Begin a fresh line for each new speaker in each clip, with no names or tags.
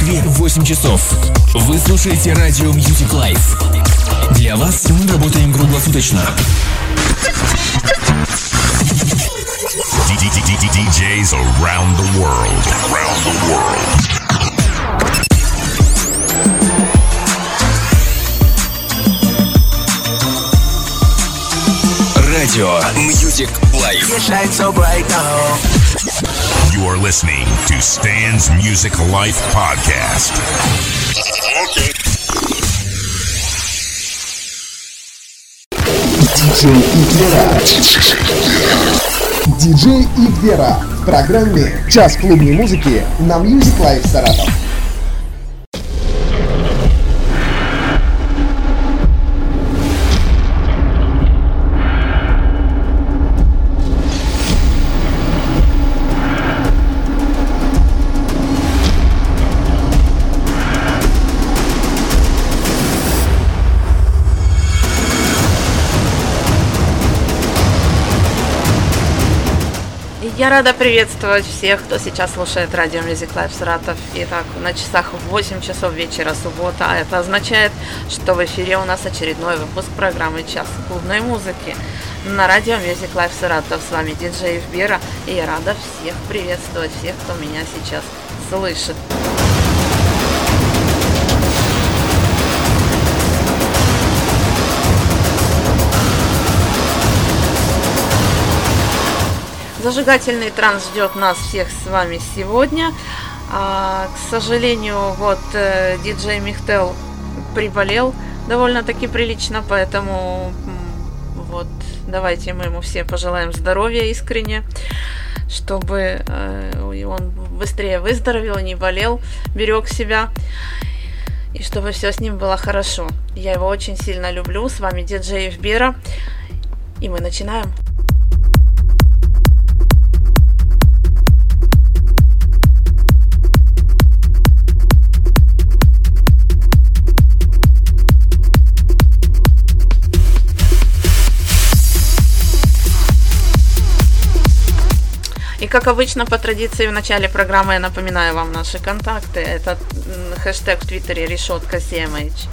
Москве 8 часов. Вы слушаете радио Music Life. Для вас мы работаем круглосуточно.
DJs around the world. Around the world.
Радио Music Life.
You are listening to Stan's Music Life Podcast.
Диджей Игвера. Диджей Игвера. В программе «Час клубной музыки» на Music Life Саратов.
Рада приветствовать всех, кто сейчас слушает радио Music Life Саратов. Итак, на часах 8 часов вечера суббота, а это означает, что в эфире у нас очередной выпуск программы «Час клубной музыки» на радио Music Life Саратов. С вами диджей Евбера, и я рада всех приветствовать, всех, кто меня сейчас слышит. Зажигательный транс ждет нас всех с вами сегодня. А, к сожалению, вот э, диджей Михтел приболел довольно-таки прилично, поэтому вот давайте мы ему все пожелаем здоровья искренне, чтобы э, он быстрее выздоровел, не болел, берег себя и чтобы все с ним было хорошо. Я его очень сильно люблю. С вами диджей Евбера. И мы начинаем. И как обычно, по традиции в начале программы я напоминаю вам наши контакты. Это хэштег в Твиттере решетка CMH.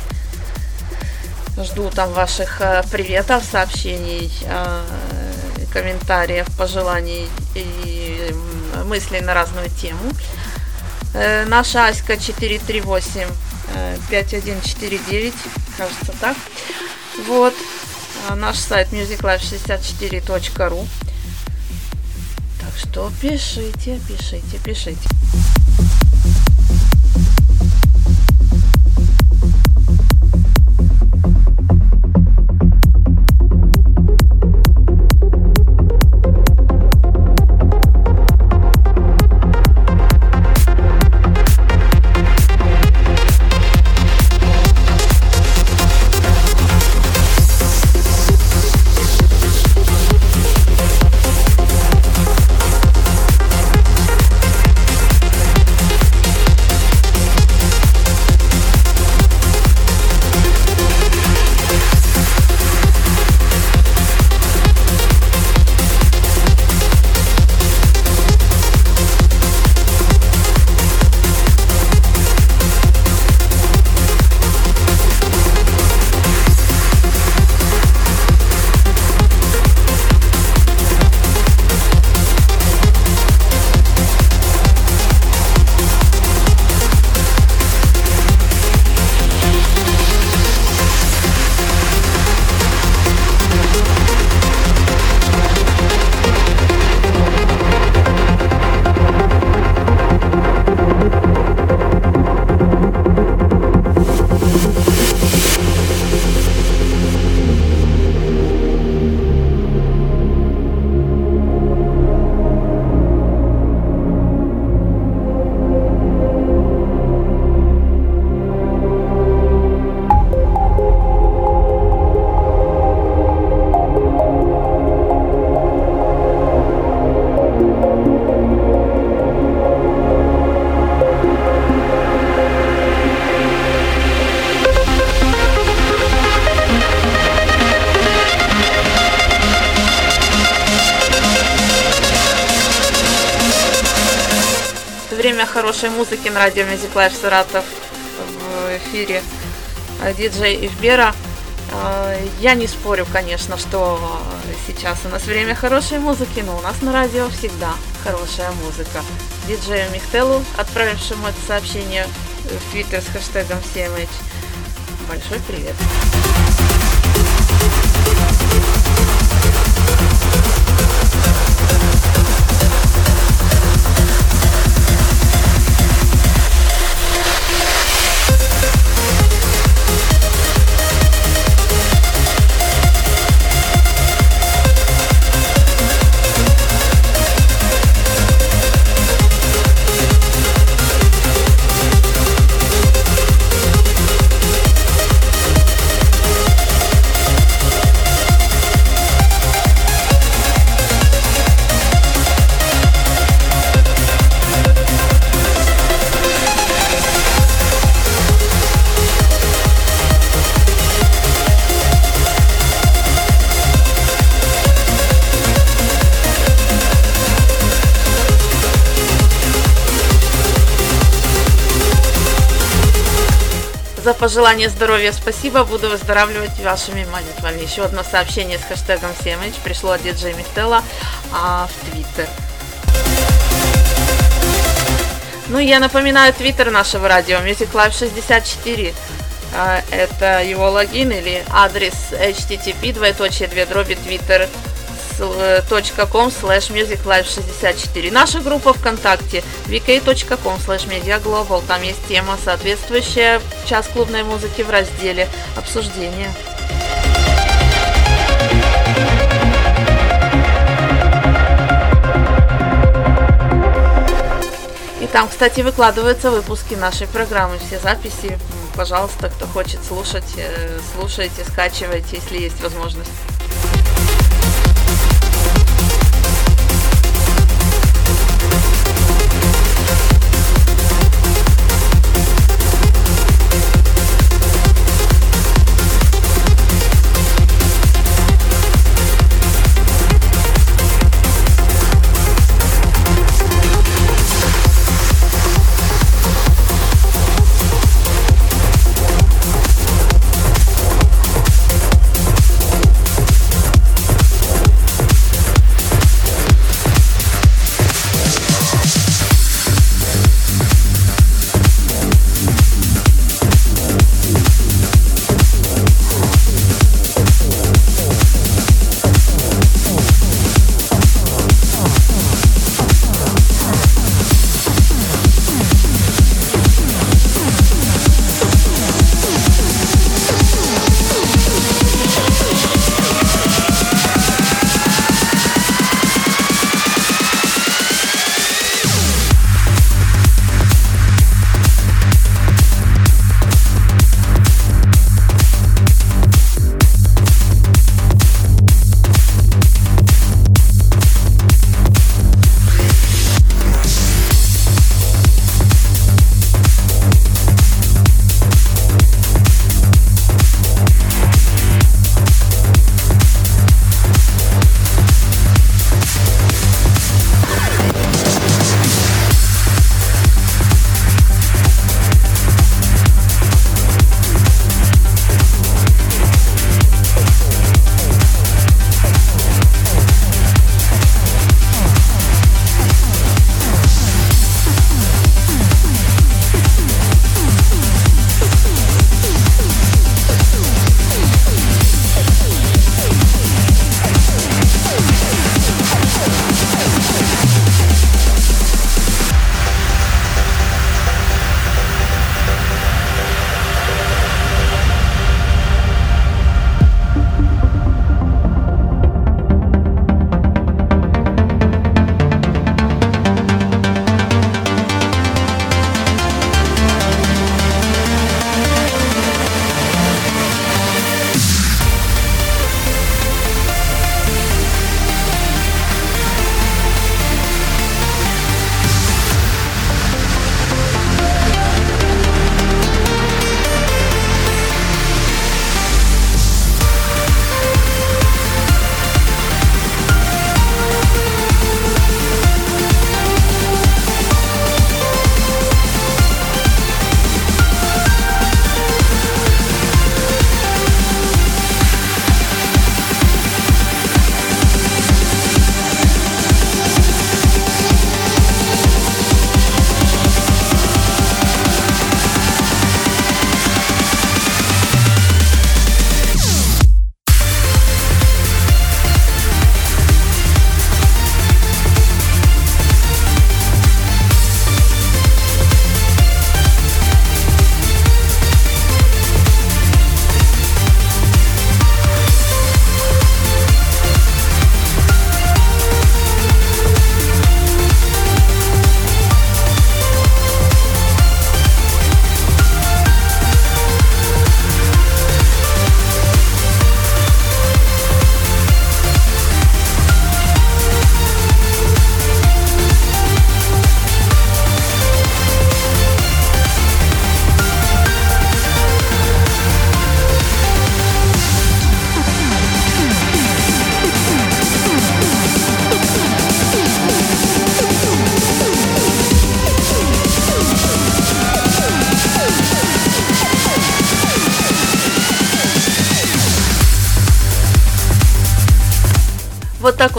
Жду там ваших э, приветов, сообщений, э, комментариев, пожеланий и мыслей на разную тему. Э, Наша Аська 438 э, 5149, кажется так. Вот. А Наш сайт musiclife64.ru так что пишите, пишите, пишите. Время хорошей музыки на радио Music Life Саратов в эфире э, диджей Ивбера. Э, я не спорю, конечно, что сейчас у нас время хорошей музыки, но у нас на радио всегда хорошая музыка. Диджею Михтелу, отправившему это сообщение в Твиттер с хэштегом CMH, большой привет. За пожелание здоровья спасибо. Буду выздоравливать вашими молитвами. Еще одно сообщение с хэштегом CMH пришло от диджея Михтела а, в Твиттер. Ну, я напоминаю твиттер нашего радио Music Live 64. А, это его логин или адрес http двоеточие 2 дроби twitter vk.com slash musiclife64. Наша группа ВКонтакте vk.com slash mediaglobal. Там есть тема, соответствующая час клубной музыки в разделе обсуждения. И там, кстати, выкладываются выпуски нашей программы, все записи. Пожалуйста, кто хочет слушать, э, слушайте, скачивайте, если есть возможность.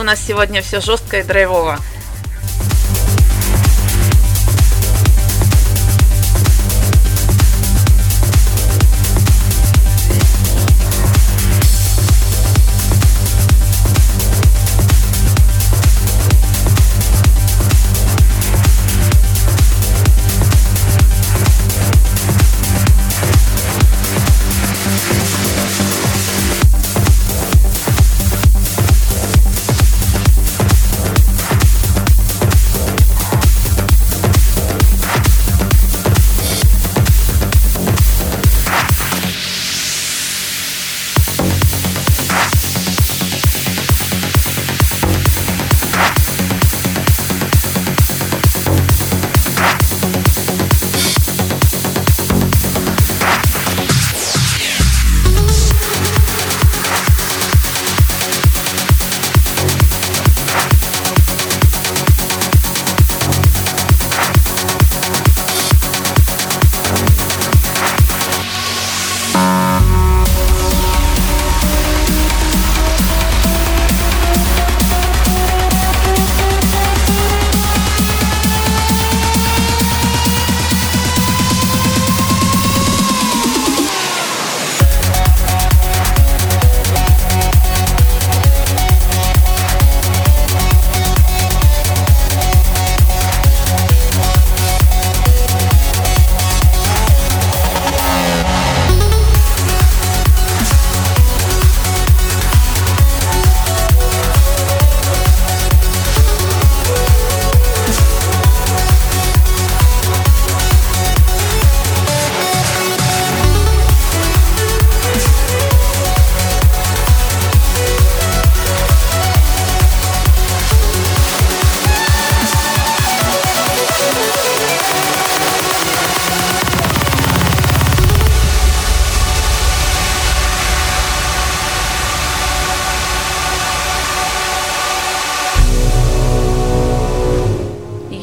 Нас сегодня все жестко и драйвово.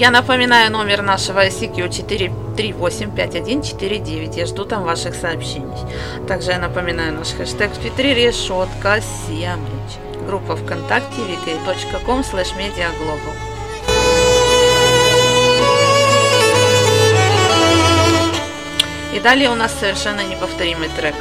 Я напоминаю номер нашего ICQ 4385149. Я жду там ваших сообщений. Также я напоминаю наш хэштег в Твиттере решетка Сиамыч. Группа ВКонтакте vk.com slash mediaglobal. И далее у нас совершенно неповторимый трек.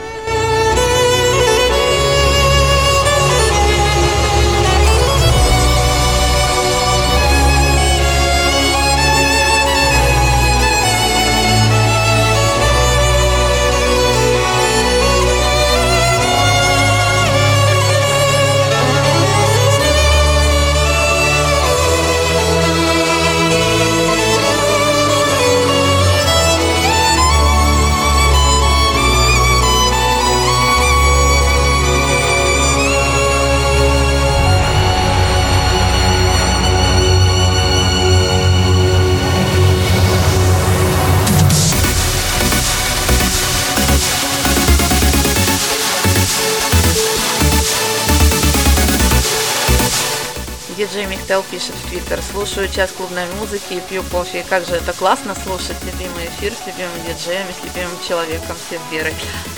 Михтел пишет в Твиттер. Слушаю час клубной музыки и пью кофе. И как же это классно слушать любимый эфир с любимым диджеем и с любимым человеком, с Верой.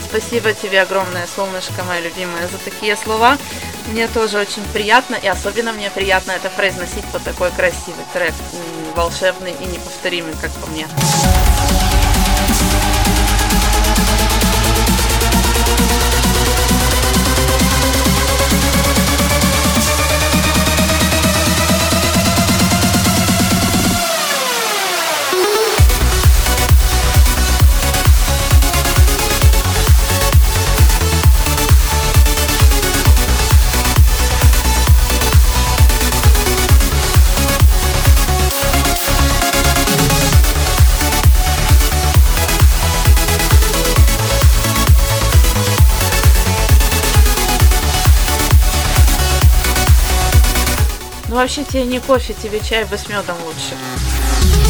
Спасибо тебе огромное, солнышко мое любимое, за такие слова. Мне тоже очень приятно, и особенно мне приятно это произносить под такой красивый трек, волшебный и неповторимый, как по мне. Вообще тебе не кофе, тебе чай бы с медом лучше.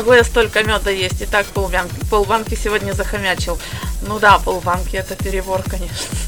Могу я столько меда есть. И так полбанки, полбанки сегодня захомячил. Ну да, полбанки это перебор, конечно.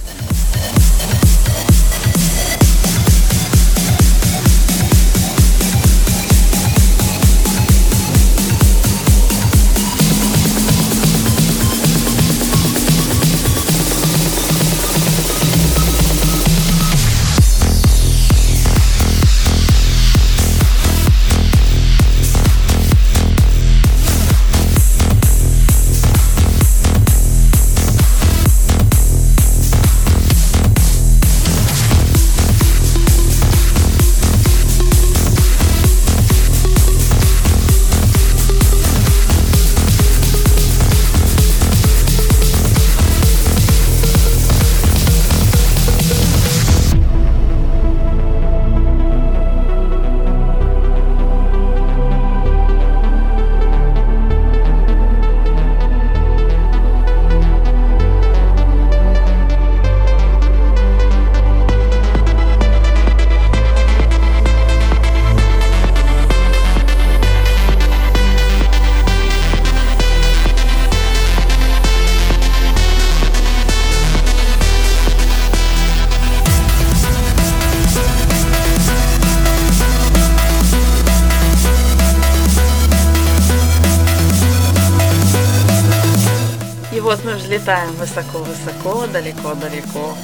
Взлетаем высоко-высоко, далеко-далеко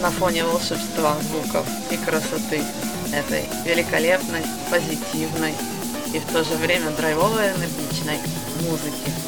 на фоне волшебства звуков и красоты этой великолепной, позитивной и в то же время драйвовой энергичной музыки.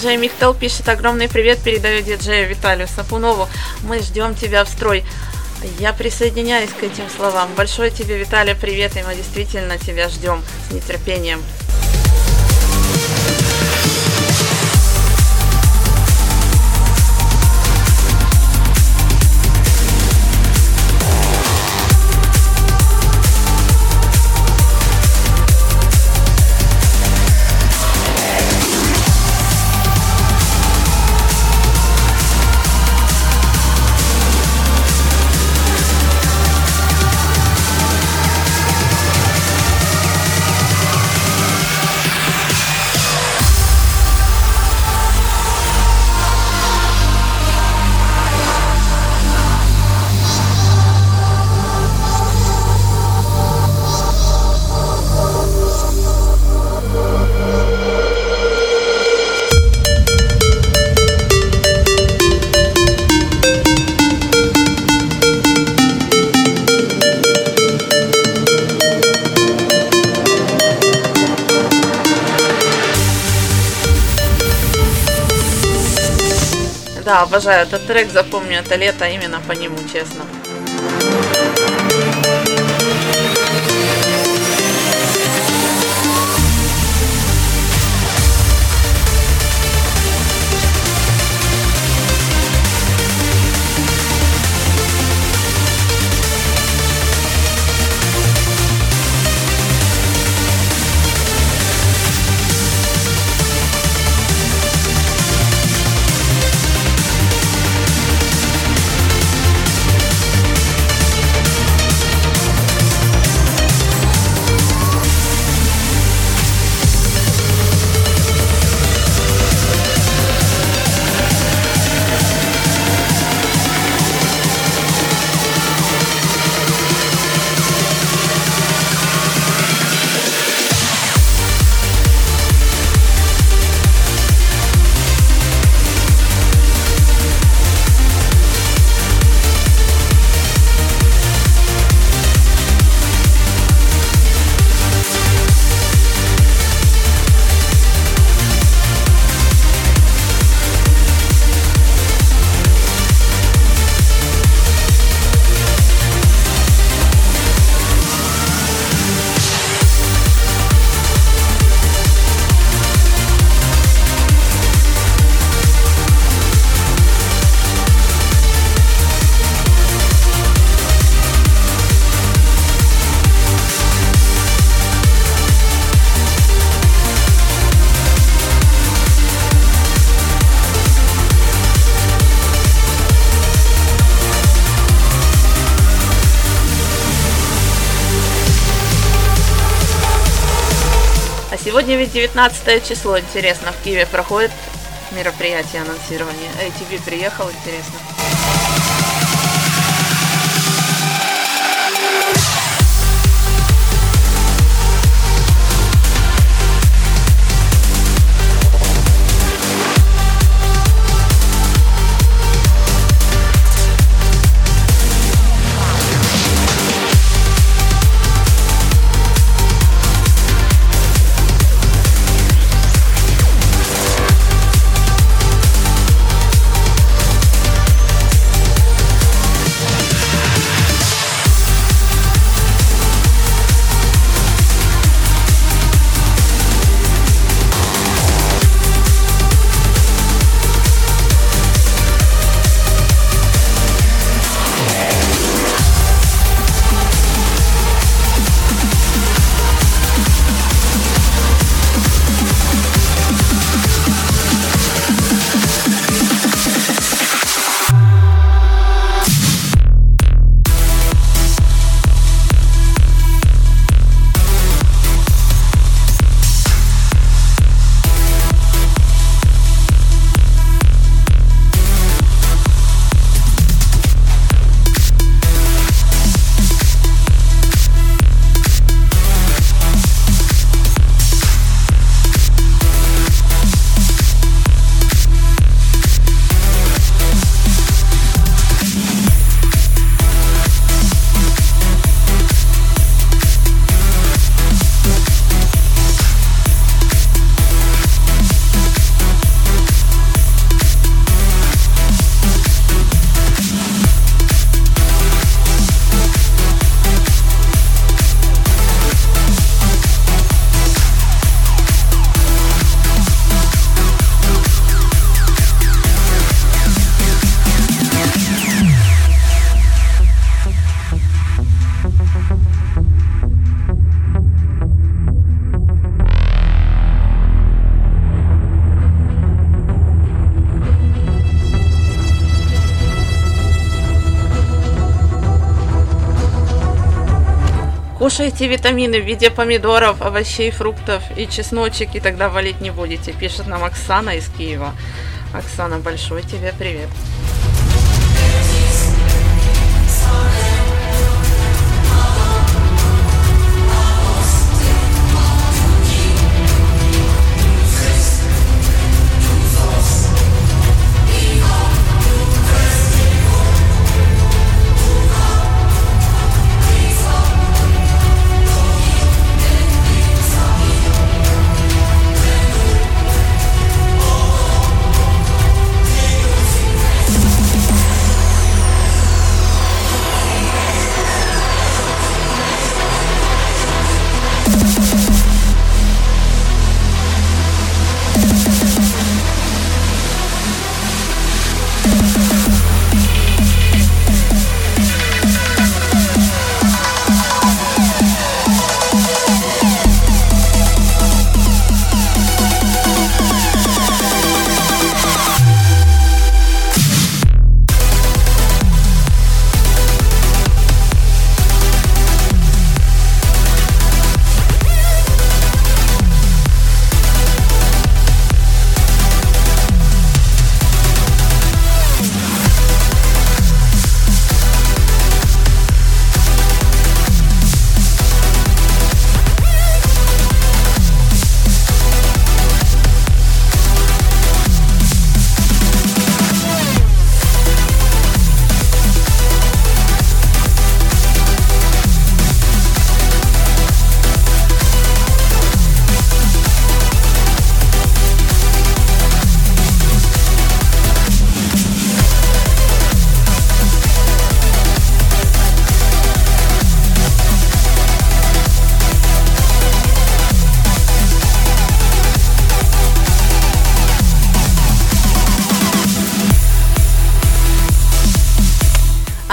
Диджей Михтел пишет огромный привет, передаю диджею Виталию Сапунову. Мы ждем тебя в строй. Я присоединяюсь к этим словам. Большой тебе, Виталий, привет, и мы действительно тебя ждем с нетерпением. Обожаю этот трек, запомню это лето именно по нему, честно. 19 число, интересно, в Киеве проходит мероприятие анонсирования. ATV приехал, интересно. Кушайте витамины в виде помидоров, овощей, фруктов и чесночек, и тогда валить не будете, пишет нам Оксана из Киева. Оксана, большой тебе привет.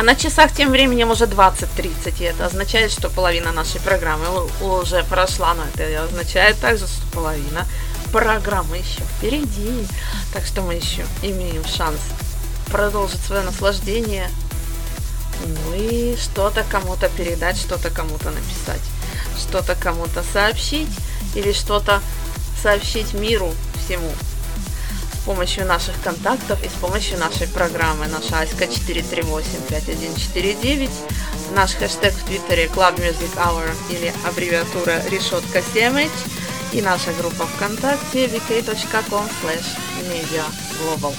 На часах тем временем уже 20.30, и это означает, что половина нашей программы уже прошла, но это означает также, что половина программы еще впереди. Так что мы еще имеем шанс продолжить свое наслаждение, ну и что-то кому-то передать, что-то кому-то написать, что-то кому-то сообщить или что-то сообщить миру всему помощью наших контактов и с помощью нашей программы. Наша Аська 438-5149, наш хэштег в Твиттере Club Music Hour или аббревиатура решетка 7 и наша группа ВКонтакте vk.com slash media global.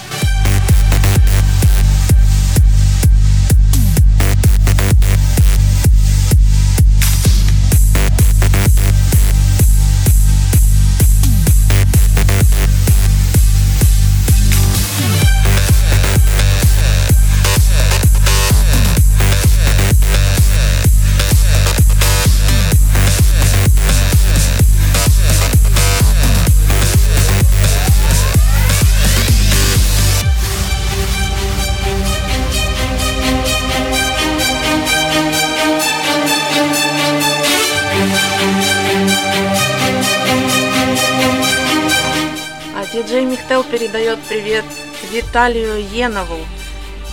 Передает привет Виталию Енову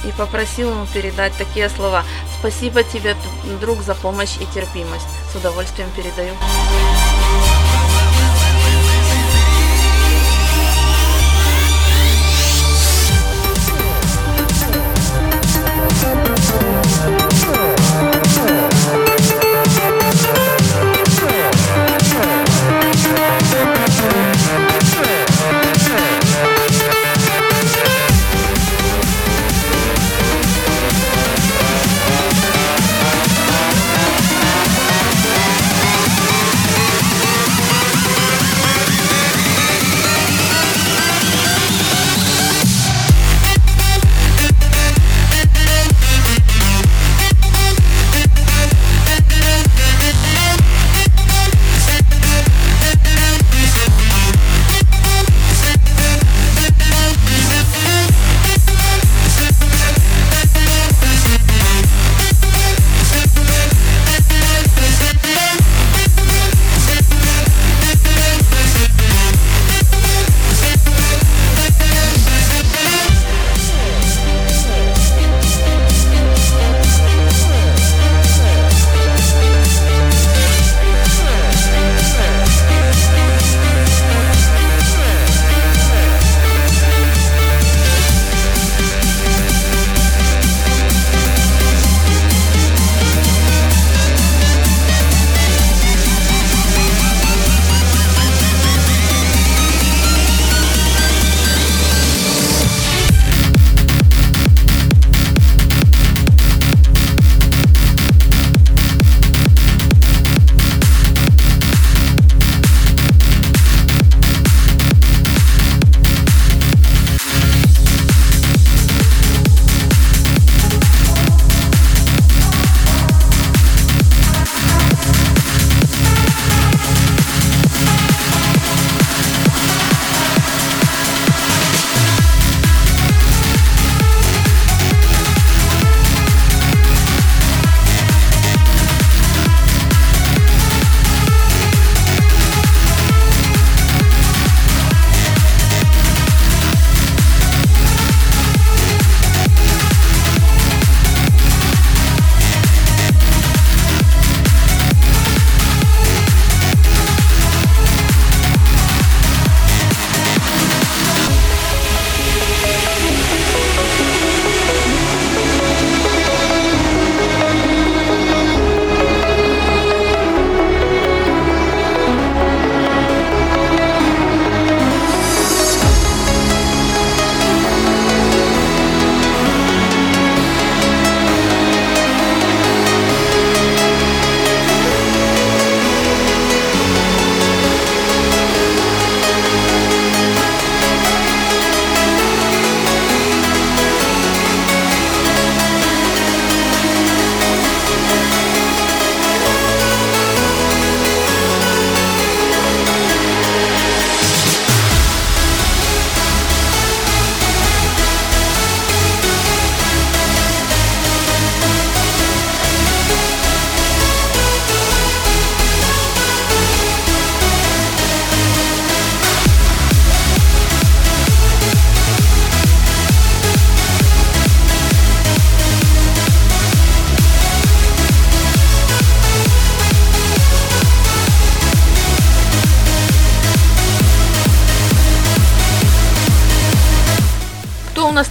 и попросил ему передать такие слова. Спасибо тебе, друг, за помощь и терпимость. С удовольствием передаю.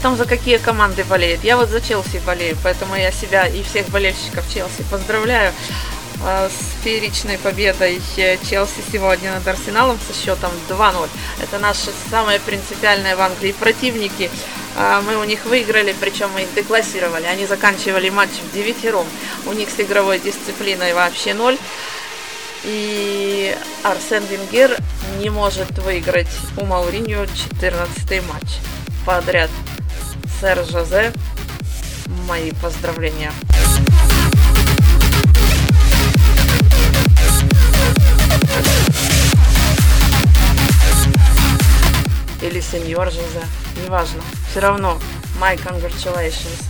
Там за какие команды болеет? Я вот за Челси болею, поэтому я себя и всех болельщиков Челси поздравляю э, с фееричной победой Челси сегодня над Арсеналом со счетом 2-0. Это наши самые принципиальные в Англии противники. Э, мы у них выиграли, причем мы их деклассировали. Они заканчивали матч в девятером. У них с игровой дисциплиной вообще ноль. И Арсен Венгер не может выиграть у Мауриньо 14 матч подряд. Сэр Жозе, мои поздравления. Или сеньор Жозе, неважно. Все равно, my congratulations.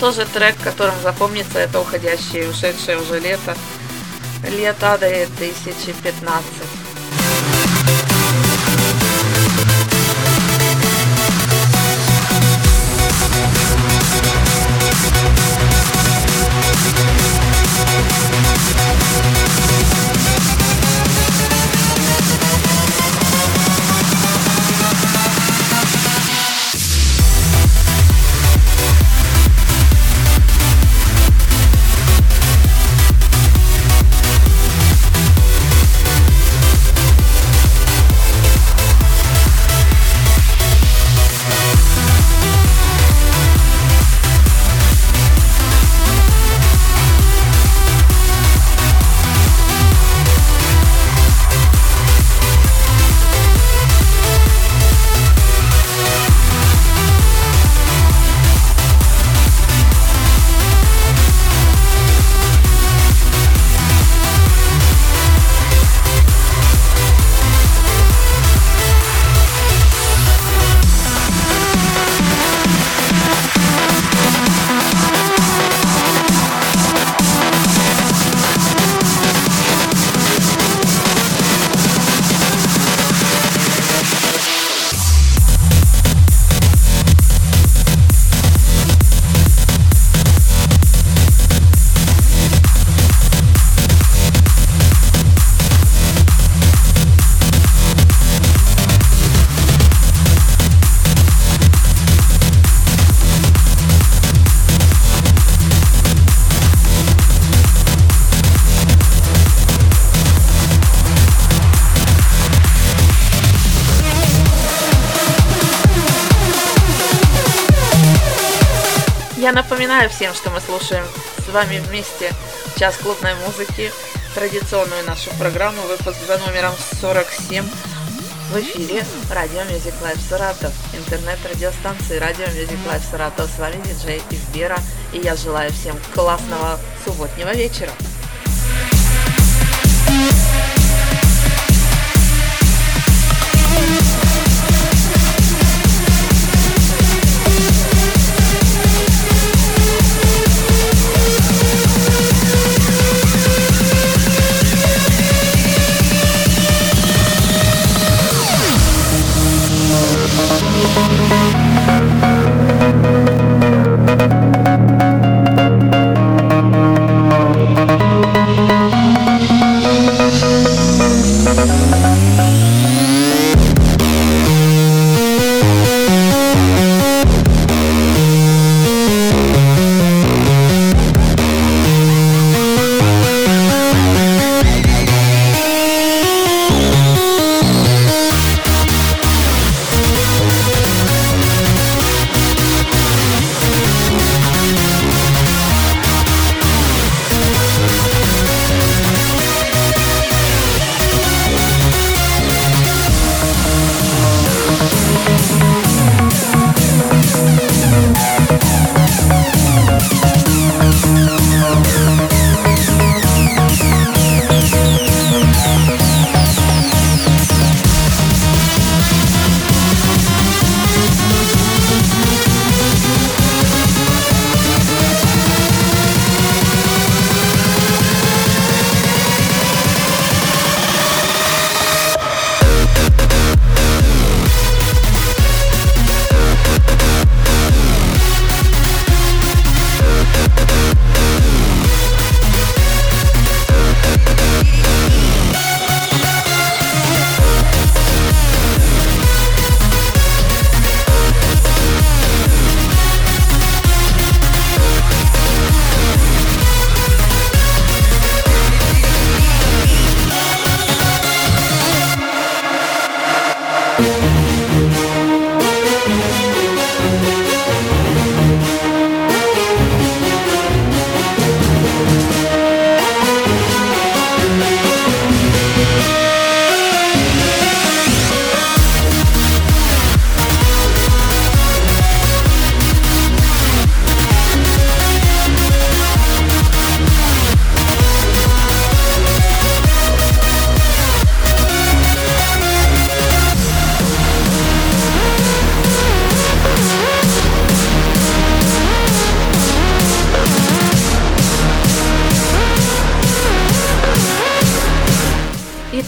Тоже трек, которым запомнится это уходящее, ушедшее уже лето. Лето 2015. Напоминаю всем, что мы слушаем с вами вместе час клубной музыки, традиционную нашу программу, выпуск за номером 47 в эфире Радио Music Live Саратов, интернет-радиостанции Радио Music Live Саратов. С вами диджей Избера, и я желаю всем классного субботнего вечера.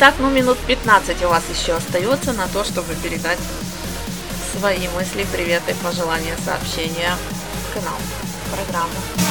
Итак, ну минут 15 у вас еще остается на то, чтобы передать свои мысли, приветы, пожелания, сообщения к нам в программу.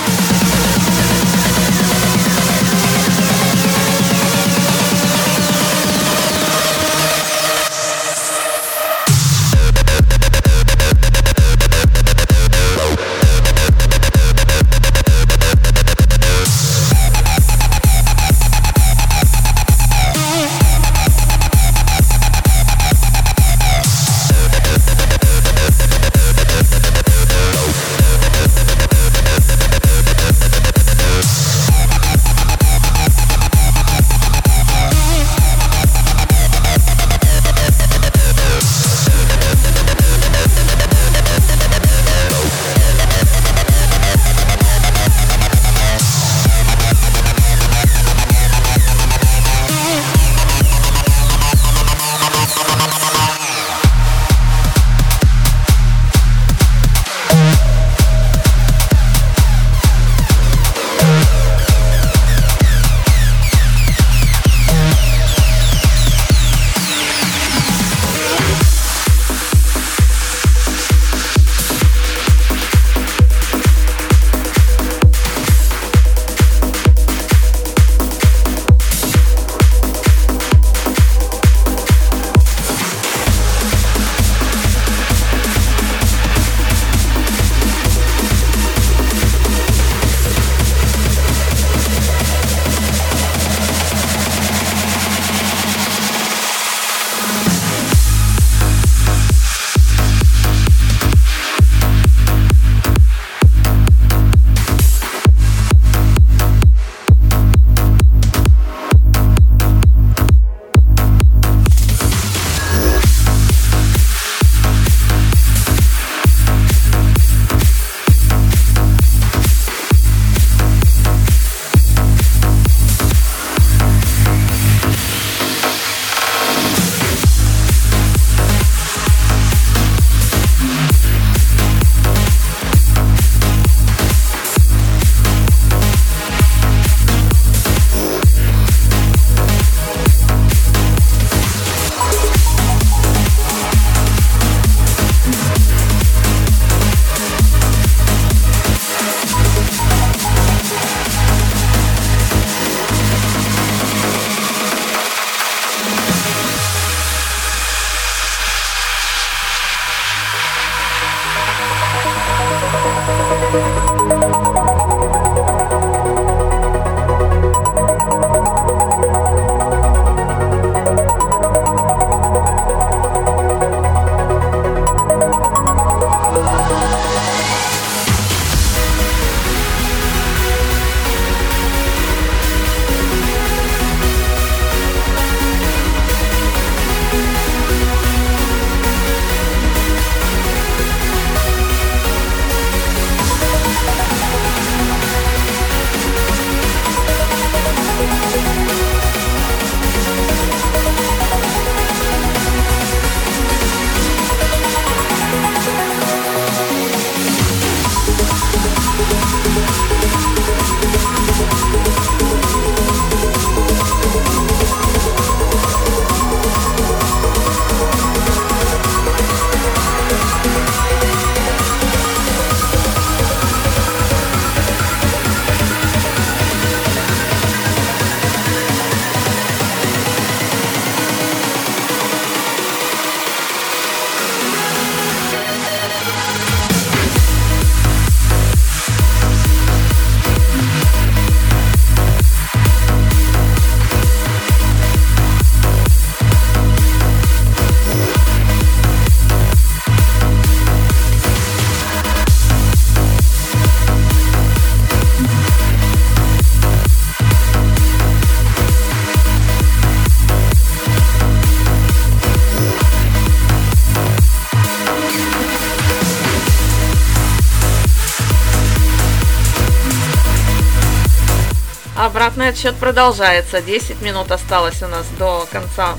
Обратный отсчет продолжается. 10 минут осталось у нас до конца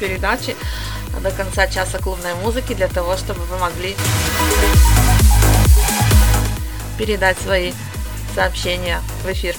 передачи, до конца часа клубной музыки, для того, чтобы вы могли передать свои сообщения в эфир.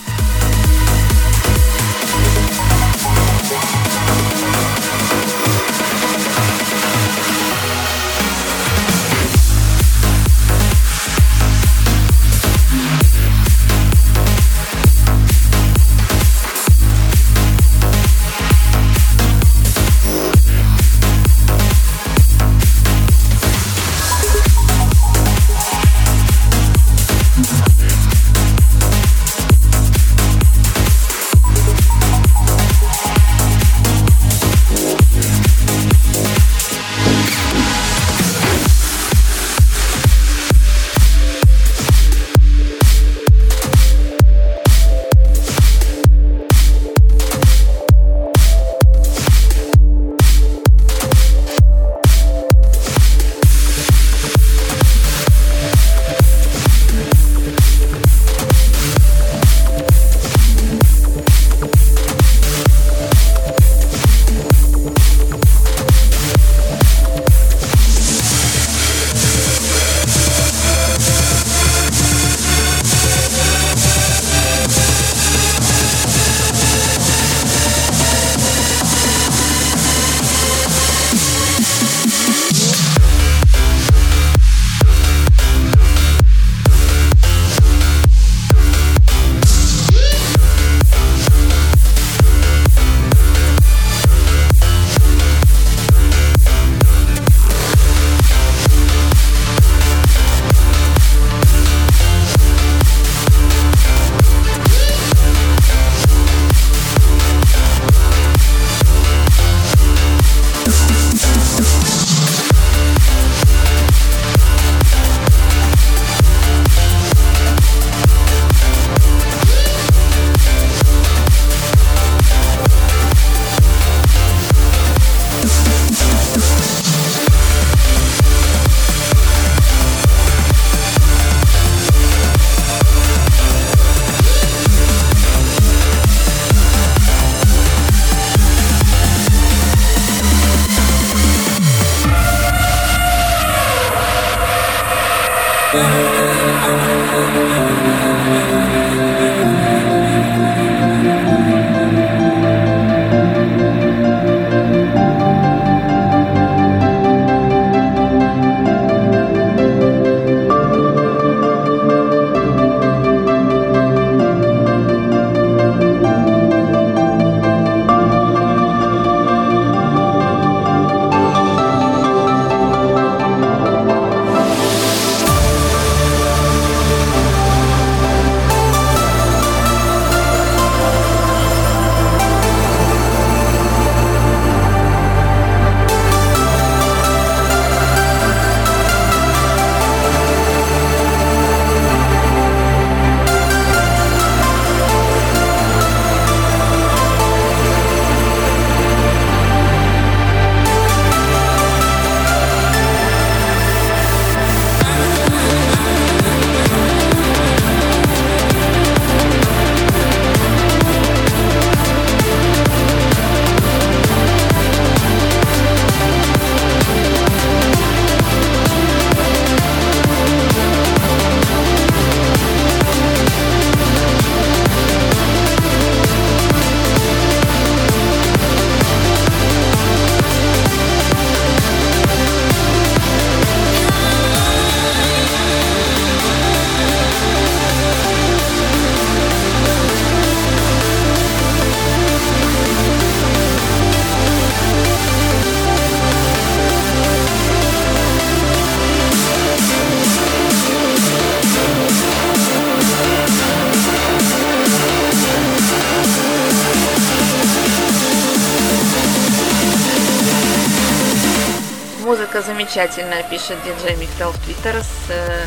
Замечательная, пишет диджей Михтел в Твиттер с э,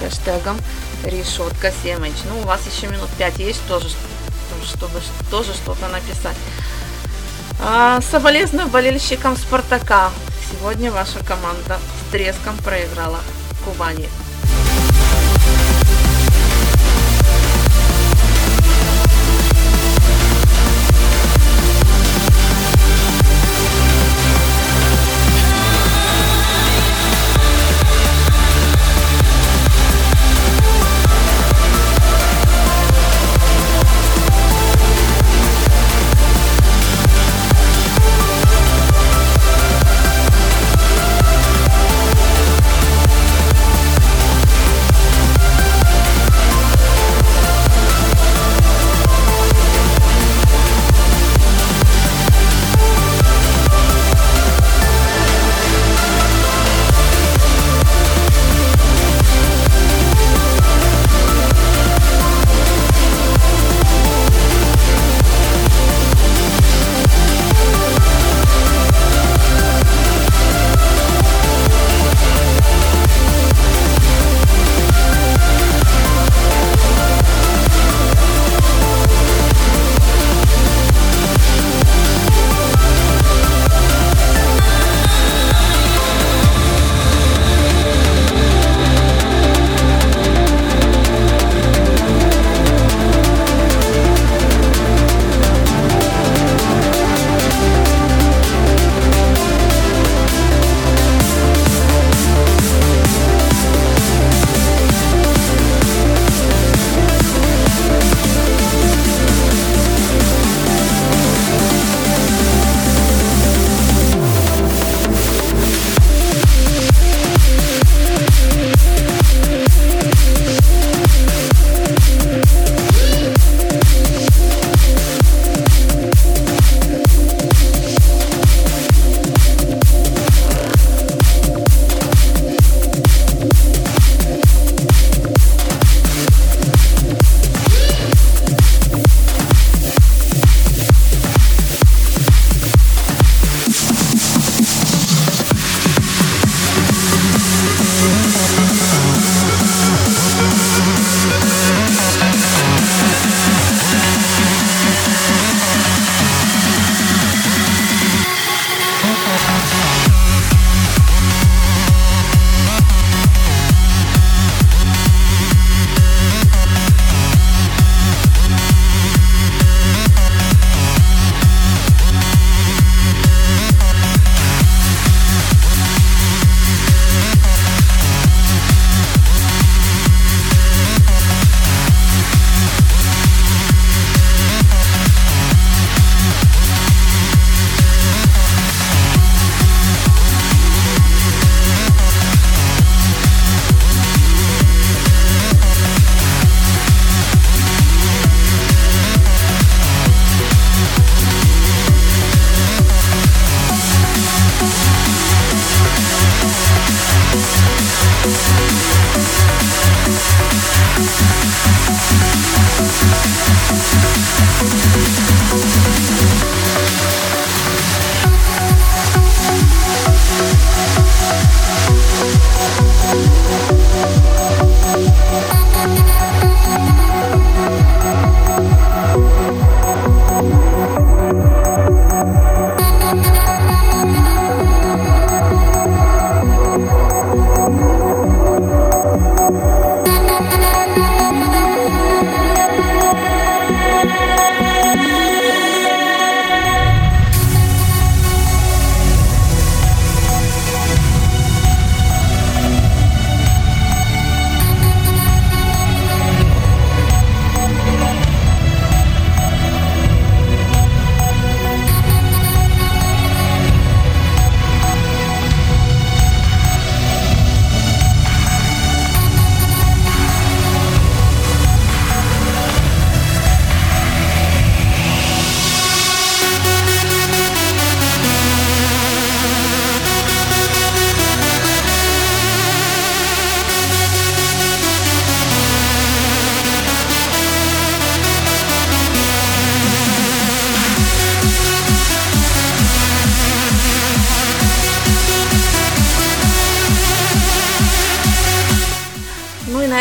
хэштегом решетка 7 Ну, у вас еще минут 5 есть тоже, чтобы тоже что-то написать. А, соболезную болельщикам Спартака. Сегодня ваша команда с треском проиграла Кубани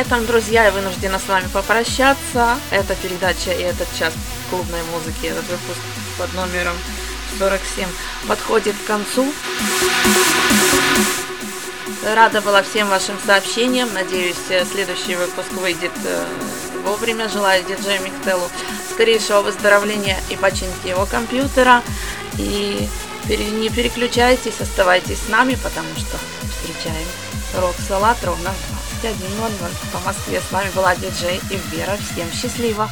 этом, друзья, я вынуждена с вами попрощаться. Эта передача и этот час клубной музыки, этот выпуск под номером 47 подходит к концу. Рада была всем вашим сообщениям. Надеюсь, следующий выпуск выйдет э, вовремя. Желаю диджею Михтелу скорейшего выздоровления и починки его компьютера. И не переключайтесь, оставайтесь с нами, потому что встречаем Рок Салат ровно в 21.00 по Москве. С вами была диджей и Вера. Всем счастливо!